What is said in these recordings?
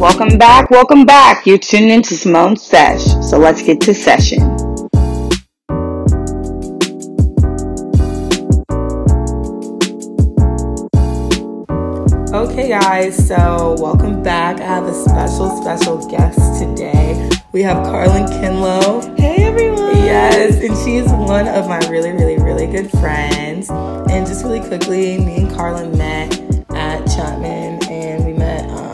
Welcome back, welcome back. You're tuned into Simone Sesh. So let's get to session. Okay, guys, so welcome back. I have a special, special guest today. We have Carlin Kinlow. Hey, everyone. Yes, and she's one of my really, really, really good friends. And just really quickly, me and Carlin met at Chapman, and we met um,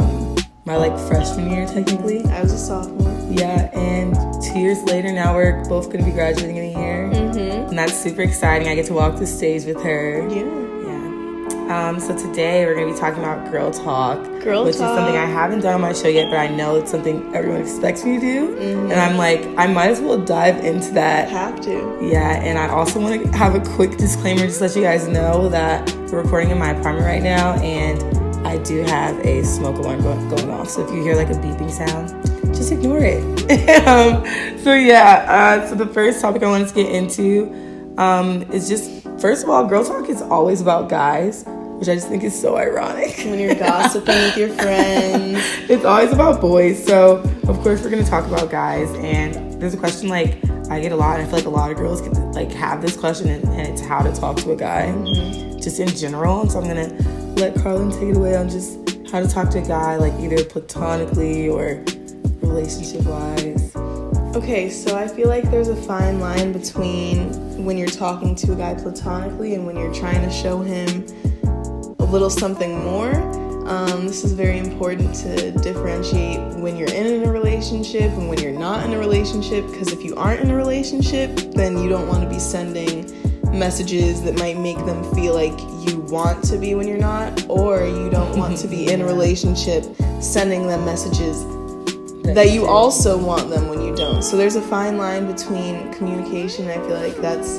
my like freshman year, technically. I was a sophomore. Yeah, and two years later, now we're both going to be graduating in a year. Mm-hmm. And that's super exciting. I get to walk the stage with her. Yeah. Yeah. Um, so today we're going to be talking about girl talk, Girl which talk. is something I haven't done on my show yet, but I know it's something everyone expects me to do. Mm-hmm. And I'm like, I might as well dive into that. Have to. Yeah, and I also want to have a quick disclaimer just to let you guys know that we're recording in my apartment right now, and I do have a smoke alarm go- going off. So if you hear like a beeping sound, just ignore it. um, so yeah, uh, so the first topic I wanted to get into um, is just first of all, girl talk is always about guys, which I just think is so ironic. When you're gossiping with your friends. it's always about boys. So of course we're gonna talk about guys. And there's a question like I get a lot, and I feel like a lot of girls to, like have this question, and, and it's how to talk to a guy, just in general. And so I'm gonna let Carlin take it away on just how to talk to a guy, like either platonically or relationship wise. Okay, so I feel like there's a fine line between when you're talking to a guy platonically and when you're trying to show him a little something more. Um, this is very important to differentiate when you're in a relationship and when you're not in a relationship. Because if you aren't in a relationship, then you don't want to be sending messages that might make them feel like you want to be when you're not, or you don't want to be in a relationship sending them messages that you also want them when you don't. So there's a fine line between communication. I feel like that's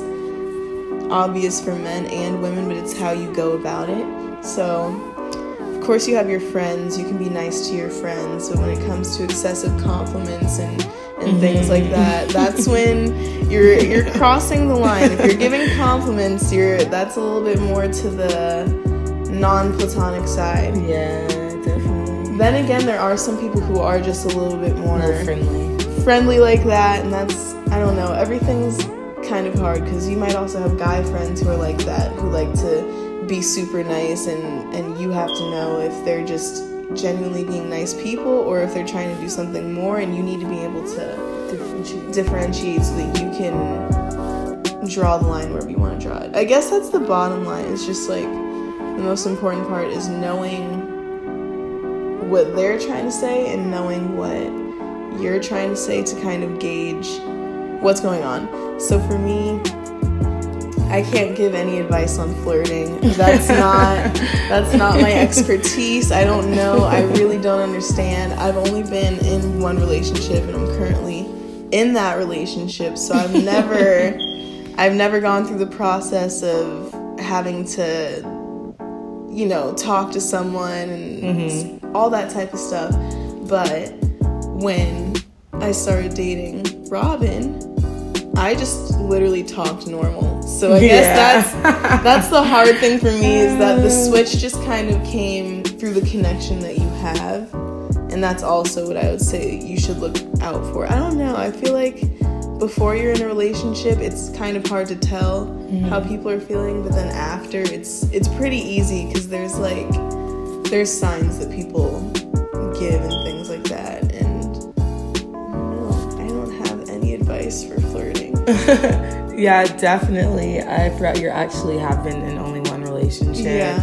obvious for men and women, but it's how you go about it. So, of course, you have your friends. You can be nice to your friends, but when it comes to excessive compliments and and things like mm. that, that's when you're you're crossing the line. If you're giving compliments, you're that's a little bit more to the non-platonic side. Yeah, definitely. Then again, there are some people who are just a little bit more More friendly. friendly like that, and that's I don't know. Everything's kind of hard because you might also have guy friends who are like that, who like to be super nice, and and you have to know if they're just genuinely being nice people or if they're trying to do something more, and you need to be able to Differentiate. differentiate so that you can draw the line wherever you want to draw it. I guess that's the bottom line. It's just like the most important part is knowing what they're trying to say and knowing what you're trying to say to kind of gauge what's going on. So for me, I can't give any advice on flirting. That's not that's not my expertise. I don't know. I really don't understand. I've only been in one relationship and I'm currently in that relationship. So I've never I've never gone through the process of having to you know, talk to someone and mm-hmm. all that type of stuff. But when I started dating Robin, I just literally talked normal. So I guess Yeah. that's that's the hard thing for me is that the switch just kind of came through the connection that you have. And that's also what I would say you should look out for. I don't know. I feel like before you're in a relationship, it's kind of hard to tell mm-hmm. how people are feeling, but then after, it's it's pretty easy because there's like there's signs that people give and things like that. And no, I don't have any advice for flirting. yeah, definitely. I forgot you actually have been in only one relationship. Yeah,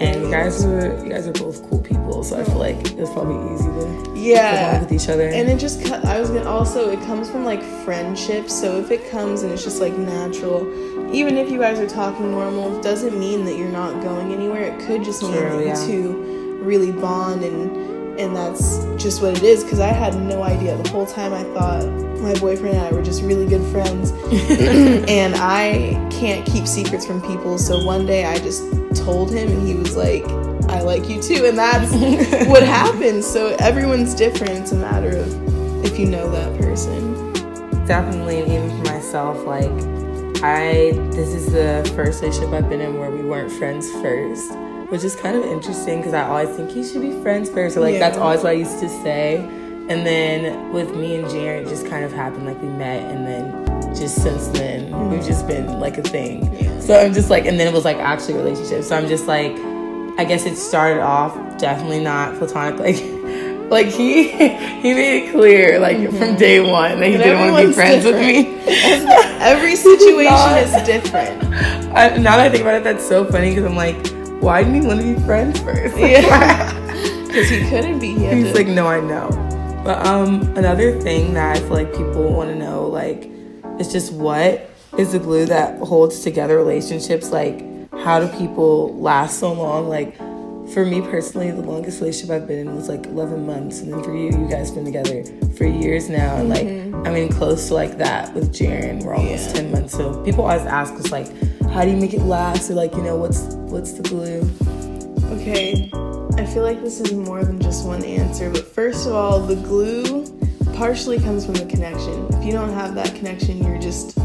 And you guys were you guys are both cool people, so I feel like it's probably easy to Yeah. with each other. And it just, I was gonna also, it comes from like friendship. So if it comes and it's just like natural, even if you guys are talking normal, doesn't mean that you're not going anywhere. It could just mean True, that yeah. you two really bond and and that's just what it is. Because I had no idea the whole time. I thought my boyfriend and I were just really good friends, and I can't keep secrets from people. So one day I just told him, and he was like. I like you too, and that's what happens. So everyone's different. It's a matter of if you know that person. definitely and even for myself like i this is the first relationship i've been in where we weren't friends first which is kind of interesting because I always think you should be friends first. So like Yeah. that's always what I used to say. And then with me and Jaren, it just kind of happened like we met, and then just since then we've just been like a thing. Yeah. So I'm just like, and then it was like actually a relationship. So I'm just like, I guess it started off definitely not platonic. Like, like he he made it clear like mm-hmm. from day one that he And didn't want to be friends with me. Every situation is different. I, now that I think about it, that's so funny because I'm like, why didn't he want to be friends first? Yeah. Because he couldn't be. He He's to- like, no, I know. But um, another thing that I feel like people want to know, like, is just what is the glue that holds together relationships? Like, how do people last so long? Like, for me personally, the longest relationship I've been in was like 11 months, and then for you, you guys been together for years now, and like, I mean, close to like that with Jaren, we're almost Yeah. 10 months. So people always ask us like, how do you make it last? Or like, you know, what's what's the glue? Okay, I feel like this is more than just one answer, but first of all, the glue partially comes from the connection. If you don't have that connection, you're just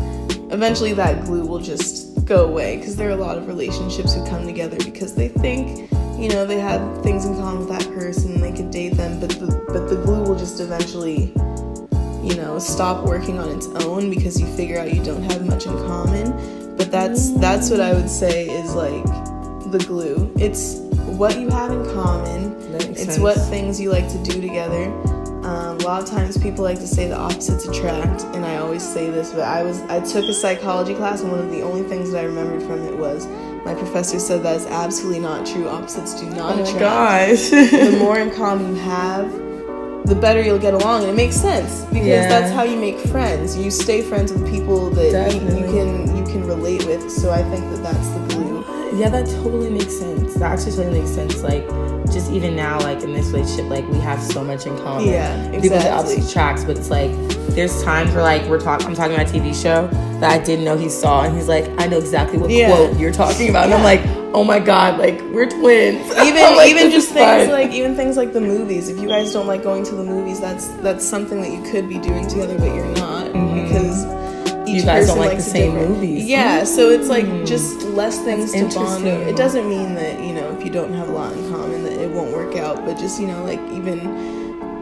eventually that glue will just go away because there are a lot of relationships who come together because they think, you know, they have things in common with that person, they could date them, but the but the glue will just eventually you know stop working on its own because you figure out you don't have much in common but that's that's what i would say is like the glue. It's what you have in common. It's sense. what things you like to do together. Um, a lot of times people like to say the opposites attract and i always say this but i was i took a psychology class and one of the only things that i remembered from it was my professor said that is absolutely not true. Opposites do not Oh my attract. gosh. the more in common you have, the better you'll get along, and it makes sense because Yeah. that's how you make friends. You stay friends with people that you, you can you can relate with. So I think that that's the glue. Yeah, that totally makes sense. That actually totally makes sense. Like, just even now, like in this relationship, like we have so much in common. Yeah, People exactly. opposite tracks, but it's like there's times where like we're talking. I'm talking about a TV show that I didn't know he saw, and he's like, I know exactly what Yeah. quote you're talking about, and I'm like, oh my god, like we're twins. Even like, even just things fun. like even things like the movies. If you guys don't like going to the movies, that's that's something that you could be doing together, but you're not because. Each Mm-hmm. You guys don't person like likes the same different- movies. Yeah, so it's like just less things to bond over. It doesn't mean that, you know, if you don't have a lot in common that it won't work out, but just, you know, like even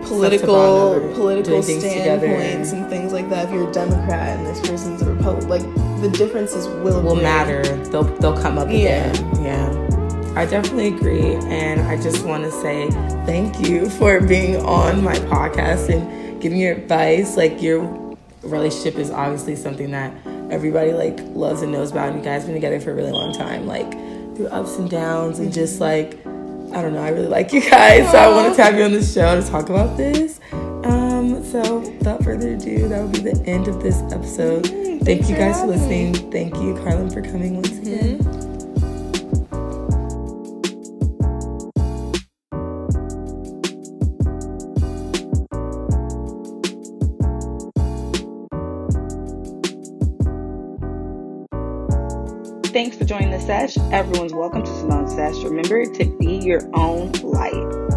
political political standpoints and things like that. If you're a Democrat and this person's a Republican, like the differences will will bring- matter. They'll they'll come up Yeah. again. Yeah. I definitely agree and I just want to say thank you for being on my podcast and giving your advice. Like your relationship is obviously something that everybody like loves and knows about and you guys been together for a really long time like through ups and downs and just like I don't know, I really like you guys. So I wanted to have you on the show to talk about this. So without further ado, that will be the end of this episode. Thank you guys for having me. listening. Thank you, Carlin, for coming once mm-hmm. again. Thanks for joining the sesh. Everyone's welcome to Simone's Sesh. Remember to be your own light.